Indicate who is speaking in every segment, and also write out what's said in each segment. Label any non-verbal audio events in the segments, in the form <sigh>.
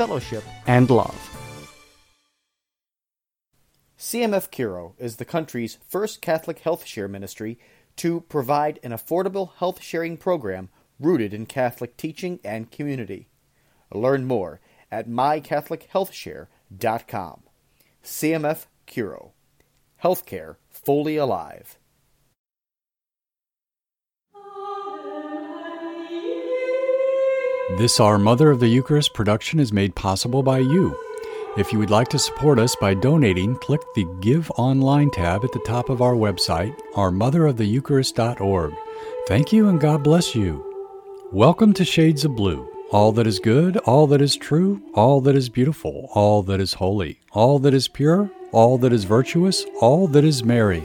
Speaker 1: fellowship, and love. CMF Curo is the country's first Catholic health share ministry to provide an affordable health sharing program rooted in Catholic teaching and community. Learn more at mycatholichealthshare.com. CMF Curo. Healthcare fully alive.
Speaker 2: This Our Mother of the Eucharist production is made possible by you. If you would like to support us by donating, click the Give Online tab at the top of our website, ourmotheroftheeucharist.org. Thank you and God bless you. Welcome to Shades of Blue. All that is good, all that is true, all that is beautiful, all that is holy, all that is pure, all that is virtuous, all that is merry.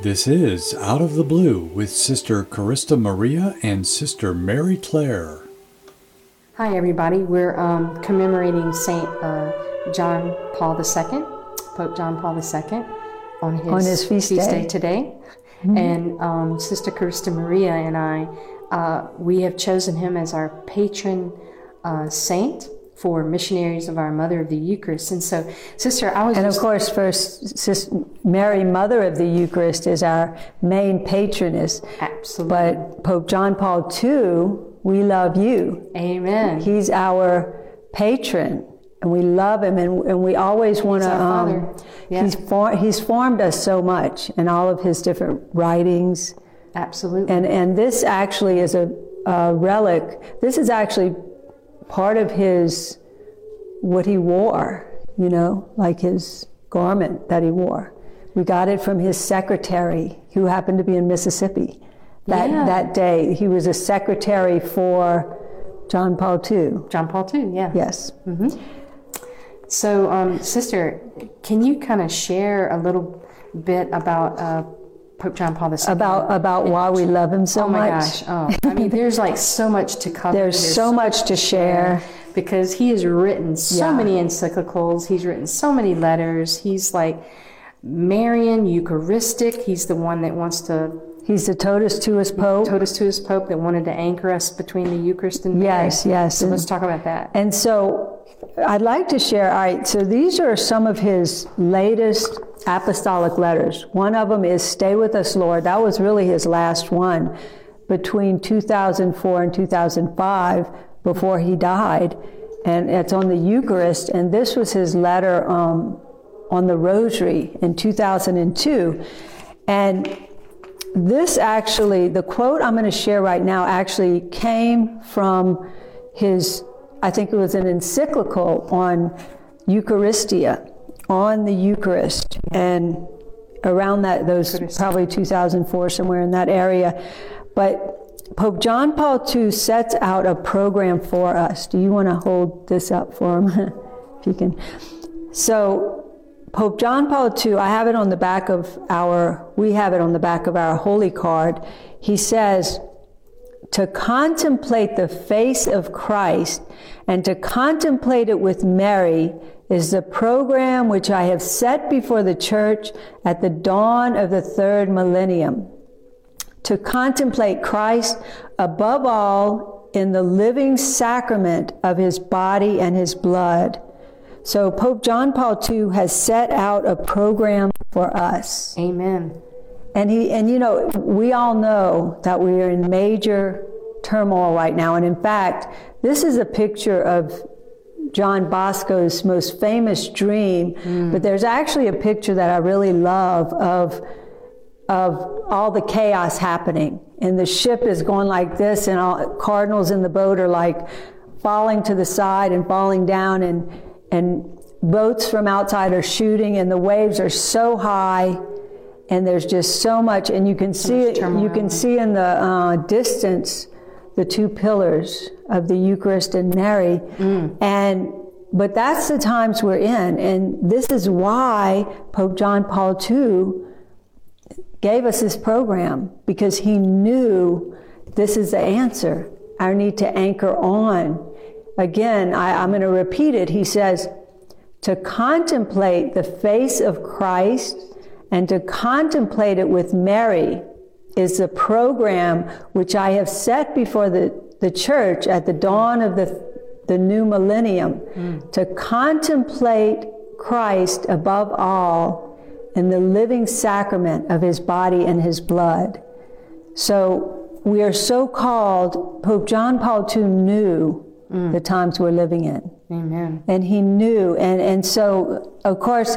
Speaker 2: This is Out of the Blue with Sister Carista Maria and Sister Mary Claire.
Speaker 3: Hi, everybody. We're um, commemorating Saint uh, John Paul II, Pope John Paul II, on his,
Speaker 4: On his feast day.
Speaker 3: today. And um, Sister Carista Maria and I, uh, we have chosen him as our patron uh, saint for missionaries of our Mother of the Eucharist. And so, Sister, I was
Speaker 4: And of course, first, Sis Mary, Mother of the Eucharist, is our main patroness.
Speaker 3: absolutely,
Speaker 4: But Pope John Paul II, we love you.
Speaker 3: Amen.
Speaker 4: He's our patron, and we love him, and, and we always want to.
Speaker 3: Um, father. Yeah.
Speaker 4: He's for, he's formed us so much in all of his different writings,
Speaker 3: absolutely.
Speaker 4: and and this actually is a, a relic. This is actually part of his what he wore. You know, like his garment that he wore. We got it from his secretary, who happened to be in Mississippi. That
Speaker 3: Yeah.
Speaker 4: that day, he was a secretary for John Paul II.
Speaker 3: John Paul II, yeah.
Speaker 4: Yes.
Speaker 3: So, um, Sister, can you kind of share a little bit about uh, Pope John Paul II?
Speaker 4: About about why we love him so much.
Speaker 3: oh my
Speaker 4: much.
Speaker 3: gosh! Oh, I mean, there's like so much to cover.
Speaker 4: There's so much to share.
Speaker 3: because he has written so
Speaker 4: Yeah.
Speaker 3: many encyclicals. He's written so many letters. He's like Marian, Eucharistic. He's the one that wants to
Speaker 4: He's the totus tuus pope.
Speaker 3: totus tuus Pope that wanted to anchor us between the Eucharist and Mary.
Speaker 4: Yes, yes.
Speaker 3: So let's talk about that.
Speaker 4: And so I'd like to share, all right, so these are some of his latest apostolic letters. One of them is Stay with Us, Lord. That was really his last one between 2004 and 2005 before he died. And it's on the Eucharist. And this was his letter um, on the Rosary in 2002. And this actually, the quote I'm going to share right now actually came from his, I think it was an encyclical on Eucharistia, on the Eucharist, and around that, those probably 2004, somewhere in that area. But Pope John Paul II sets out a program for us. Do you want to hold this up for him? <laughs> if you can. So, Pope John Paul II, I have it on the back of our, we have it on the back of our holy card. He says, to contemplate the face of Christ and to contemplate it with Mary is the program which I have set before the church at the dawn of the third millennium. To contemplate Christ above all in the living sacrament of his body and his blood. So Pope John Paul II has set out a program for us.
Speaker 3: Amen.
Speaker 4: And he and you know, we all know that we are in major turmoil right now. And in fact, this is a picture of John Bosco's most famous dream, mm. but there's actually a picture that I really love of of all the chaos happening. And the ship is going like this, and all cardinals in the boat are like falling to the side and falling down, and and boats from outside are shooting, and the waves are so high, and there's just so much, and you can see it. You can see in the uh, distance the two pillars of the Eucharist and Mary, and but that's the times we're in. And this is why Pope John Paul II gave us this program because he knew this is the answer. Our need to anchor on. Again, I, I'm going to repeat it. He says, to contemplate the face of Christ and to contemplate it with Mary is the program which I have set before the, the church at the dawn of the, the new millennium mm. to contemplate Christ above all in the living sacrament of his body and his blood. So we are so called, Pope John Paul II knew mm. the times we're living in.
Speaker 3: Amen.
Speaker 4: And he knew. And, and so, of course,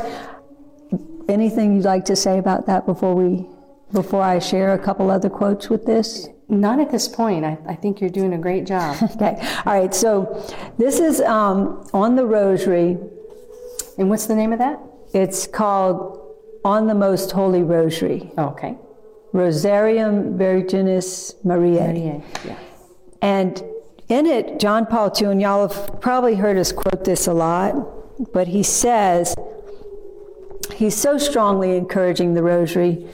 Speaker 4: anything you'd like to say about that before we before I share a couple other quotes with this?
Speaker 3: Not at this point. I, I think you're doing a great job. <laughs>
Speaker 4: okay. All right. So this is um, on the rosary.
Speaker 3: And what's the name of that?
Speaker 4: It's called On the Most Holy Rosary.
Speaker 3: Oh, okay.
Speaker 4: Rosarium Virginis Mariae.
Speaker 3: Mariae, yeah.
Speaker 4: And in it, John Paul II, and y'all have probably heard us quote this a lot, but he says, he's so strongly encouraging the rosary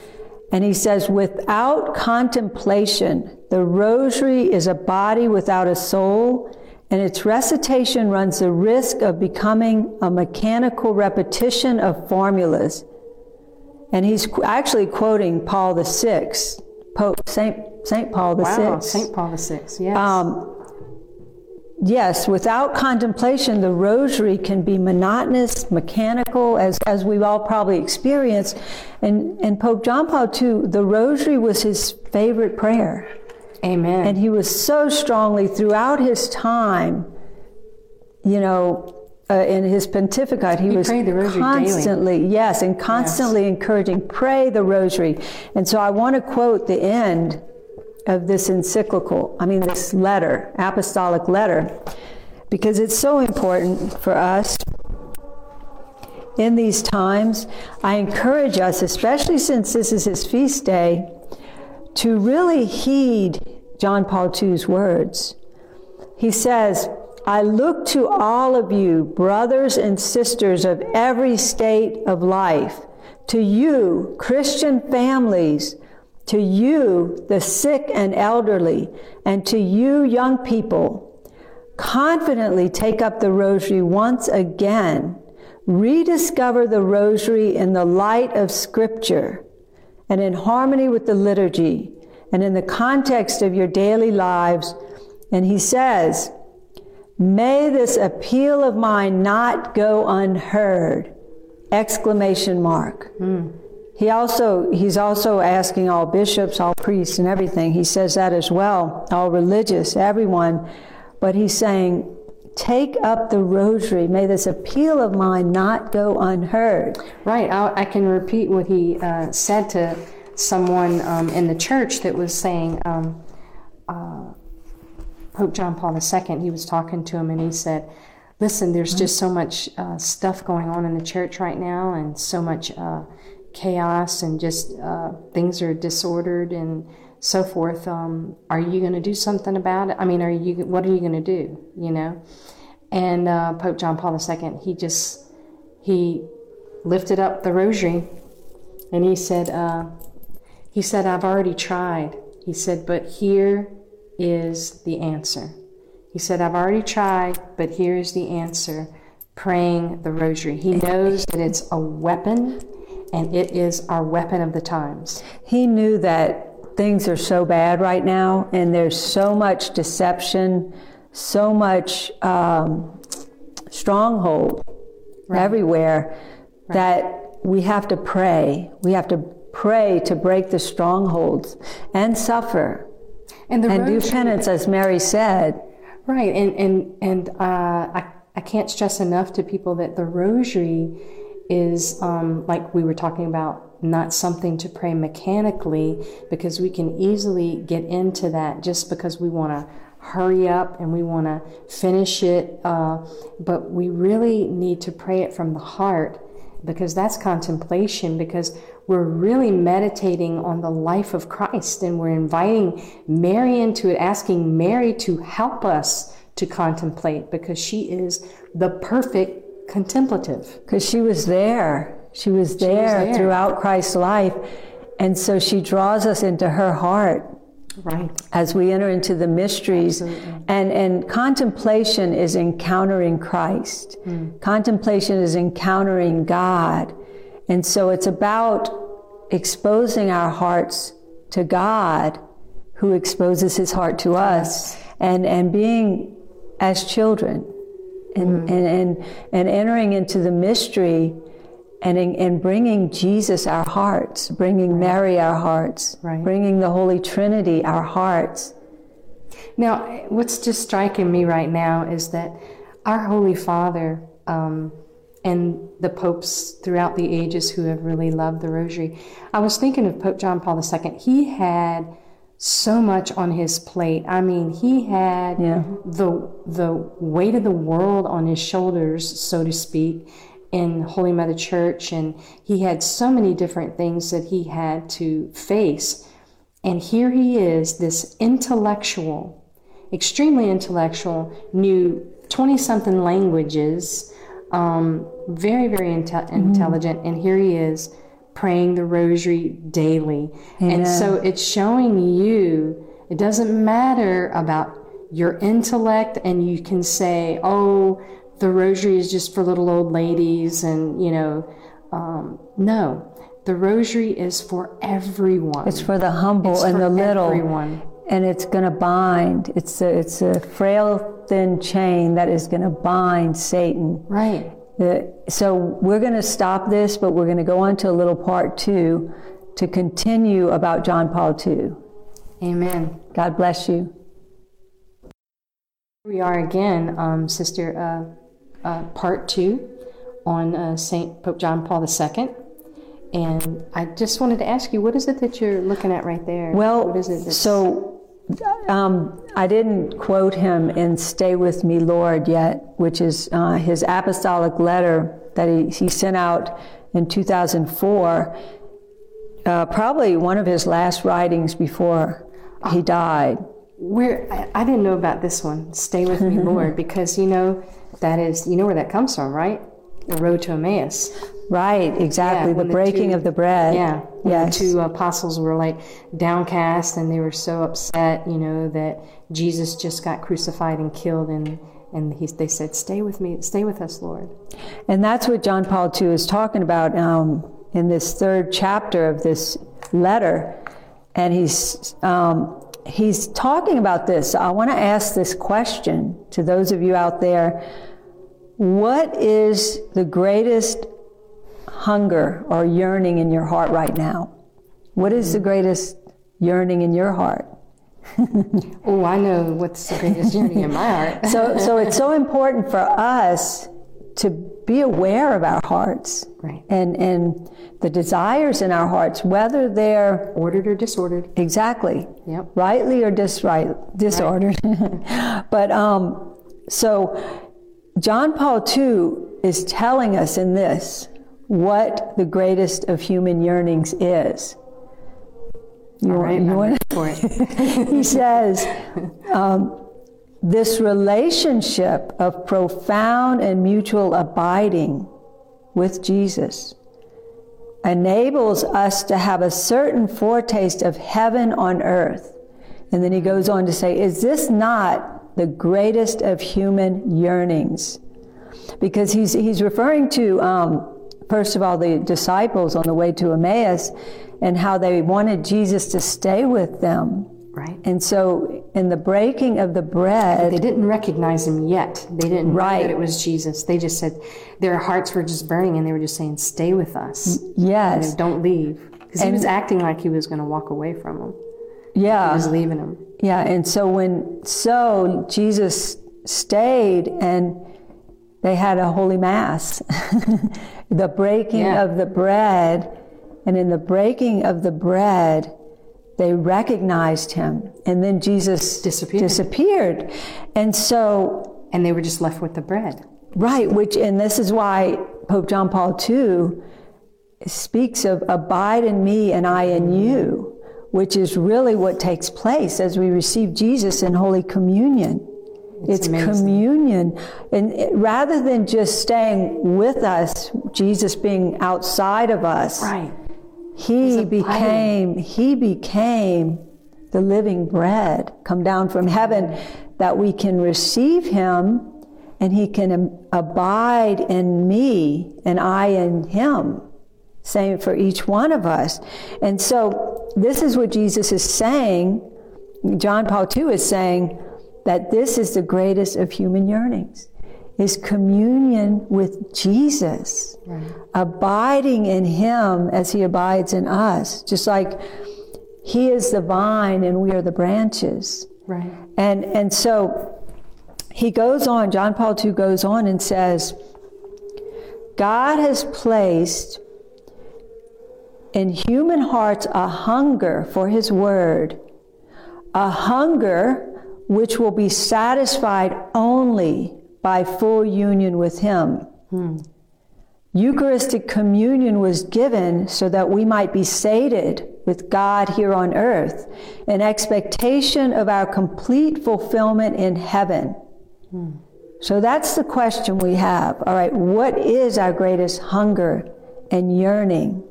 Speaker 4: and he says, without contemplation, the rosary is a body without a soul, and its recitation runs the risk of becoming a mechanical repetition of formulas. And he's actually quoting Paul VI, Pope Saint, Saint Paul VI.
Speaker 3: Wow, Saint Paul VI, yes. Um,
Speaker 4: yes, without contemplation, the rosary can be monotonous, mechanical, as, as we've all probably experienced. And, and Pope John Paul II, the rosary was his favorite prayer.
Speaker 3: Amen.
Speaker 4: And he was so strongly throughout his time, you know, uh, in his pontificate, he,
Speaker 3: he
Speaker 4: was constantly,
Speaker 3: daily.
Speaker 4: yes, and constantly yes. encouraging, pray the rosary. And so I want to quote the end of this encyclical, I mean, this letter, apostolic letter, because it's so important for us in these times. I encourage us, especially since this is his feast day, to really heed John Paul II's words. He says, I look to all of you, brothers and sisters of every state of life, to you, Christian families, to you, the sick and elderly, and to you, young people, confidently take up the rosary once again. Rediscover the rosary in the light of Scripture and in harmony with the liturgy and in the context of your daily lives. And he says, May this appeal of mine not go unheard! Exclamation mark. Mm. He also, he's also asking all bishops, all priests, and everything. He says that as well, all religious, everyone. But he's saying, take up the rosary. May this appeal of mine not go unheard.
Speaker 3: Right. I, I can repeat what he uh, said to someone um, in the church that was saying, um, uh, Pope John Paul II, he was talking to him and he said, Listen, there's just so much uh, stuff going on in the church right now and so much uh, chaos and just uh, things are disordered and so forth. Um, are you going to do something about it? I mean, are you? What are you going to do? You know? And uh, Pope John Paul II, he just he lifted up the rosary, and he said, uh, he said, I've already tried. He said, but here is the answer. He said, I've already tried, but here's the answer praying the rosary. He knows that it's a weapon and it is our weapon of the times.
Speaker 4: He knew that things are so bad right now, and there's so much deception, so much um, stronghold right. everywhere right. that we have to pray. We have to pray to break the strongholds and suffer and, and do penance, as Mary said.
Speaker 3: Right, and and and uh, I I can't stress enough to people that the rosary is um, like we were talking about, not something to pray mechanically because we can easily get into that just because we want to hurry up and we want to finish it. Uh, but we really need to pray it from the heart because that's contemplation. Because we're really meditating on the life of Christ and we're inviting Mary into it, asking Mary to help us to contemplate because she is the perfect contemplative.
Speaker 4: Because she was there. She was there,
Speaker 3: there.
Speaker 4: throughout Christ's life. And so she draws us into her heart
Speaker 3: Right.
Speaker 4: as we enter into the mysteries. And, and contemplation is encountering Christ. Hmm. Contemplation is encountering God. And so it's about exposing our hearts to God, who exposes his heart to us, and, and being as children and, and, and, and entering into the mystery and, and bringing Jesus our hearts, bringing Mary our hearts,
Speaker 3: Right.
Speaker 4: bringing the Holy Trinity our hearts.
Speaker 3: Now, what's just striking me right now is that our Holy Father um, and the popes throughout the ages who have really loved the Rosary. I was thinking of Pope John Paul II. He had so much on his plate. I mean, he had
Speaker 4: Yeah.
Speaker 3: the the weight of the world on his shoulders, so to speak, in Holy Mother Church, and he had so many different things that he had to face. And here he is, this intellectual, extremely intellectual, knew 20 something languages, um, very, very inte- intelligent. And here he is praying the rosary daily. And so it's showing you it doesn't matter about your intellect, and you can say, oh, the rosary is just for little old ladies, and you know, um, no. The rosary is for everyone.
Speaker 4: It's for the humble
Speaker 3: It's
Speaker 4: and the little.
Speaker 3: everyone.
Speaker 4: And it's going to bind. It's a, it's a frail, thin chain that is going to bind Satan.
Speaker 3: Right.
Speaker 4: The, so we're going to stop this, but we're going to go on to a little part two to continue about John Paul II.
Speaker 3: Amen.
Speaker 4: God bless you.
Speaker 3: Here we are again, um, Sister, uh, uh, part two on uh, Saint Pope John Paul II. And I just wanted to ask you, what is it that you're looking at right there?
Speaker 4: Well,
Speaker 3: what is it? that's-
Speaker 4: so um, I didn't quote him in Stay With Me, Lord, yet, which is uh, his apostolic letter that he, he sent out in 2004, uh, probably one of his last writings before he died.
Speaker 3: Where I, I didn't know about this one. Stay with me, <laughs> Lord, because you know that is you know where that comes from, right? The road to Emmaus.
Speaker 4: Right, exactly.
Speaker 3: Yeah,
Speaker 4: the breaking
Speaker 3: two-
Speaker 4: of the bread.
Speaker 3: Yeah.
Speaker 4: Yes.
Speaker 3: The two apostles were like downcast and they were so upset, you know, that Jesus just got crucified and killed and and he, they said, "Stay with me, stay with us, Lord."
Speaker 4: And that's what John Paul II is talking about um, in this third chapter of this letter. And he's, um, he's talking about this. I want to ask this question to those of you out there What is the greatest hunger or yearning in your heart right now? What is the greatest yearning in your heart? <laughs>
Speaker 3: Oh, I know what's the greatest yearning in my heart.
Speaker 4: So, so it's so <laughs> important for us to be aware of our hearts
Speaker 3: Right.
Speaker 4: and, and the desires in our hearts, whether they're
Speaker 3: Ordered or disordered.
Speaker 4: exactly
Speaker 3: Yep.
Speaker 4: rightly or disright, disordered. <laughs> but um, so John Paul II is telling us in this what the greatest of human yearnings is. You
Speaker 3: All
Speaker 4: want-
Speaker 3: right,
Speaker 4: you want-
Speaker 3: it. <laughs>
Speaker 4: he says, um, this relationship of profound and mutual abiding with Jesus enables us to have a certain foretaste of heaven on earth. And then he goes on to say, Is this not the greatest of human yearnings? Because he's, he's referring to, um, first of all, the disciples on the way to Emmaus and how they wanted Jesus to stay with them.
Speaker 3: Right.
Speaker 4: And so, in the breaking of the bread,
Speaker 3: They didn't recognize him yet. They didn't know
Speaker 4: Right.
Speaker 3: that it was Jesus. They just said their hearts were just burning, and they were just saying, "Stay with us. You know,
Speaker 4: yes,
Speaker 3: don't leave," because he was acting like he was going to walk away from them.
Speaker 4: Yeah.
Speaker 3: He was leaving them.
Speaker 4: yeah. And so, when so Jesus stayed, and they had a holy mass, <laughs> the breaking
Speaker 3: Yeah.
Speaker 4: of the bread, and in the breaking of the bread, they recognized him, and then Jesus
Speaker 3: Disappeared.
Speaker 4: disappeared, and so
Speaker 3: And they were just left with the bread.
Speaker 4: Right, which, and this is why Pope John Paul II speaks of abide in me and I in you, which is really what takes place as we receive Jesus in Holy Communion. It's, it's communion. And it, rather than just staying with us, Jesus being outside of us,
Speaker 3: right.
Speaker 4: he became, he became the living bread come down from heaven that we can receive him and he can abide in me and I in him. Same for each one of us. And so this is what Jesus is saying. John Paul II is saying that this is the greatest of human yearnings is communion with Jesus, right. abiding in him as he abides in us. Just like he is the vine and we are the branches.
Speaker 3: Right.
Speaker 4: And and so he goes on, John Paul II goes on and says, God has placed in human hearts a hunger for his word, a hunger which will be satisfied only by full union with him. Hmm. Eucharistic communion was given so that we might be sated with God here on earth, in expectation of our complete fulfillment in heaven. Hmm. So that's the question we have. All right, what is our greatest hunger and yearning?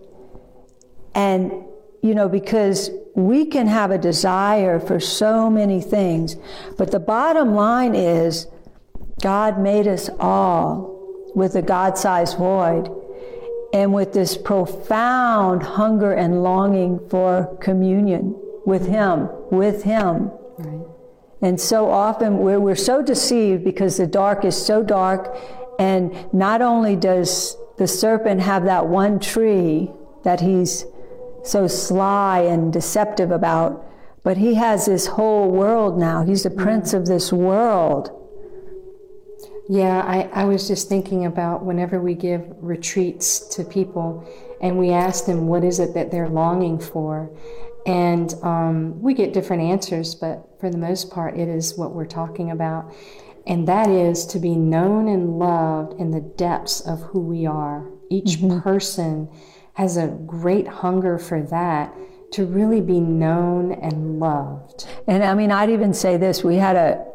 Speaker 4: And, you know, because we can have a desire for so many things, but the bottom line is God made us all with a God sized void and with this profound hunger and longing for communion with Him, with Him. Right. And so often we're, we're so deceived because the dark is so dark, and not only does the serpent have that one tree that he's so sly and deceptive about, but he has this whole world now. He's the prince of this world.
Speaker 3: Yeah, I, I was just thinking about whenever we give retreats to people and we ask them what is it that they're longing for. And um, we get different answers, but for the most part, it is what we're talking about. And that is to be known and loved in the depths of who we are. Each mm-hmm. person has a great hunger for that to really be known and loved.
Speaker 4: And I mean, I'd even say this we had a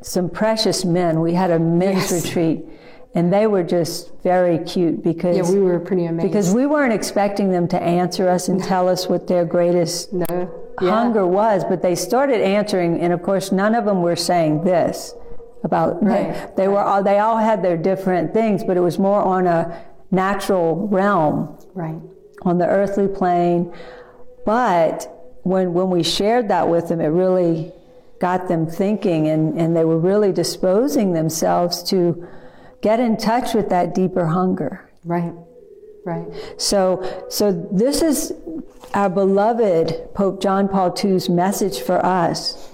Speaker 4: some precious men. We had a men's yes. retreat, and they were just very cute because
Speaker 3: yeah, we were pretty amazed
Speaker 4: because we weren't expecting them to answer us and tell us what their greatest
Speaker 3: no.
Speaker 4: yeah. hunger was, but they started answering, and of course, none of them were saying this about right. they, they were all they all had their different things, but it was more on a natural realm,
Speaker 3: right,
Speaker 4: on the earthly plane, but. When, when we shared that with them, it really got them thinking and, and they were really disposing themselves to get in touch with that deeper hunger.
Speaker 3: Right. Right.
Speaker 4: So so this is our beloved Pope John Paul II's message for us,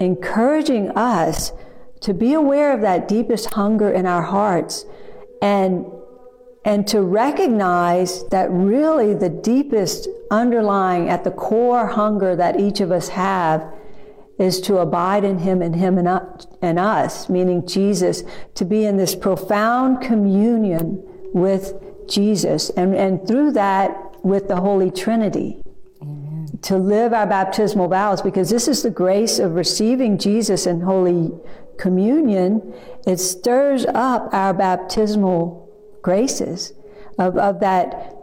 Speaker 4: encouraging us to be aware of that deepest hunger in our hearts and and to recognize that really the deepest underlying at the core hunger that each of us have is to abide in him and him and us, meaning Jesus, to be in this profound communion with Jesus, and, and through that, with the Holy Trinity. Amen. To live our baptismal vows, because this is the grace of receiving Jesus in Holy Communion. It stirs up our baptismal graces of, of that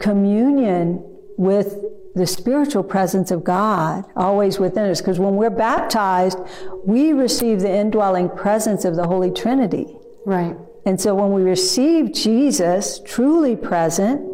Speaker 4: communion with the spiritual presence of God always within us. Because when we're baptized, we receive the indwelling presence of the Holy Trinity.
Speaker 3: Right.
Speaker 4: And so when we receive Jesus truly present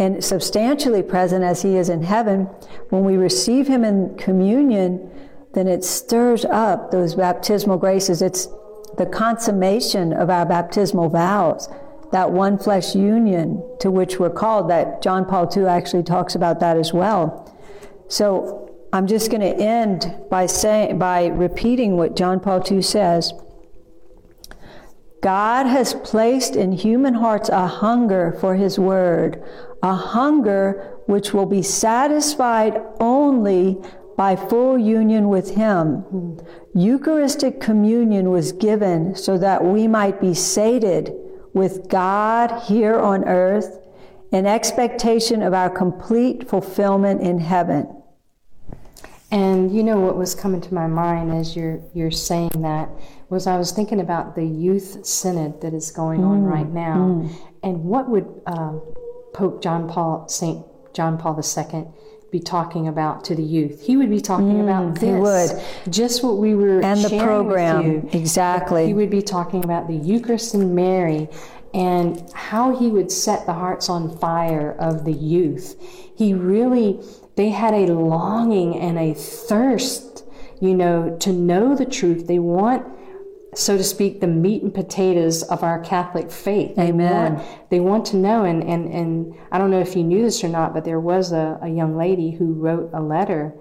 Speaker 4: and substantially present as he is in heaven, when we receive him in communion, then it stirs up those baptismal graces. It's the consummation of our baptismal vows that one flesh union to which we're called, that John Paul II actually talks about that as well. So I'm just going to end by saying, by repeating what John Paul II says. God has placed in human hearts a hunger for His Word, a hunger which will be satisfied only by full union with Him. Eucharistic communion was given so that we might be sated with God here on earth in expectation of our complete fulfillment in heaven.
Speaker 3: And you know what was coming to my mind as you're you're saying that was I was thinking about the youth synod that is going on
Speaker 4: Mm,
Speaker 3: right now, and what would uh, Pope John Paul Saint John Paul II be talking about to the youth? He would be talking about this,
Speaker 4: Mm, he would.
Speaker 3: just what we were
Speaker 4: And the program, exactly.
Speaker 3: He would be talking about the Eucharist and Mary and how he would set the hearts on fire of the youth. He really, they had a longing and a thirst, you know, to know the truth. They want, so to speak, the meat and potatoes of our Catholic faith. They
Speaker 4: Amen.
Speaker 3: want- they want to know, and, and, and I don't know if you knew this or not, but there was a, a young lady who wrote a letter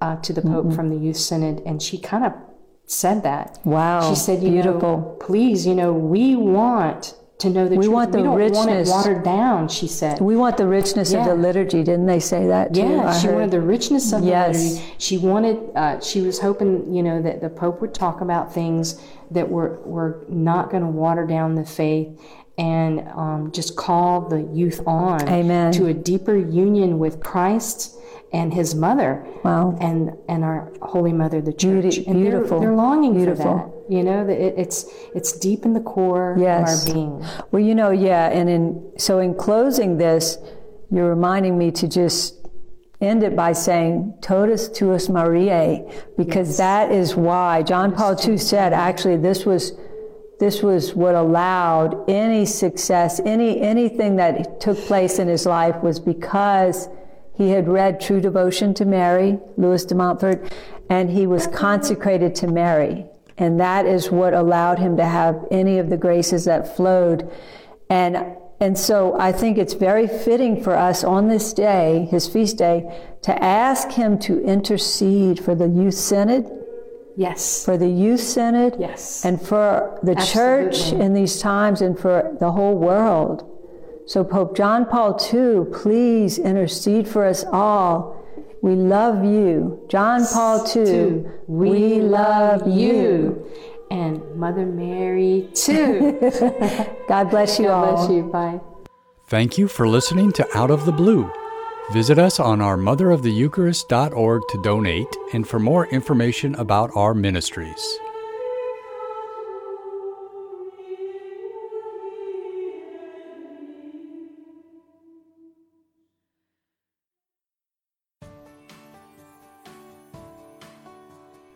Speaker 3: uh, to the Pope from the Youth Synod, and she kind of said that.
Speaker 4: Wow,
Speaker 3: She said, you
Speaker 4: beautiful.
Speaker 3: know, please, you know, we want to know the
Speaker 4: We
Speaker 3: truth.
Speaker 4: want the
Speaker 3: we don't want it
Speaker 4: richness.
Speaker 3: watered down, she said.
Speaker 4: We want the richness of the liturgy, didn't they say that too?
Speaker 3: Yeah,
Speaker 4: I
Speaker 3: she
Speaker 4: heard.
Speaker 3: wanted the richness of
Speaker 4: Yes.
Speaker 3: the liturgy. She wanted, uh, she was hoping, you know, that the Pope would talk about things that were, were not going to water down the faith and um, just call the youth on
Speaker 4: Amen.
Speaker 3: to a deeper union with Christ and his mother
Speaker 4: Wow.
Speaker 3: and and our Holy Mother, the Church.
Speaker 4: Beauty-
Speaker 3: and they're-
Speaker 4: beautiful.
Speaker 3: They're, longing
Speaker 4: Beautiful.
Speaker 3: for that. You know, that it, it's it's deep in the core
Speaker 4: Yes.
Speaker 3: of our being.
Speaker 4: Well, you know, yeah, and in so in closing this, you're reminding me to just end it by saying "Totus tuus Mariae," because that is why John Paul II said actually this was this was what allowed any success, any anything that took place in his life was because he had read True Devotion to Mary, Louis de Montfort, and he was consecrated to Mary. And that is what allowed him to have any of the graces that flowed. And, and so I think it's very fitting for us on this day, his feast day, to ask him to intercede for the youth synod,
Speaker 3: Yes.
Speaker 4: for the youth synod,
Speaker 3: Yes.
Speaker 4: and for the church in these times and for the whole world. So, Pope John Paul II, please intercede for us all. We love you. John Paul II,
Speaker 3: Two, we love you. And Mother Mary too. <laughs>
Speaker 4: God bless you all.
Speaker 3: God bless you. Bye.
Speaker 2: Thank you for listening to Out of the Blue. Visit us on our motheroftheeucharist.org to donate and for more information about our ministries.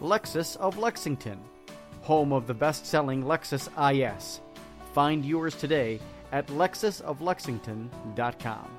Speaker 1: Lexus of Lexington, home of the best selling Lexus IS. Find yours today at lexusoflexington.com.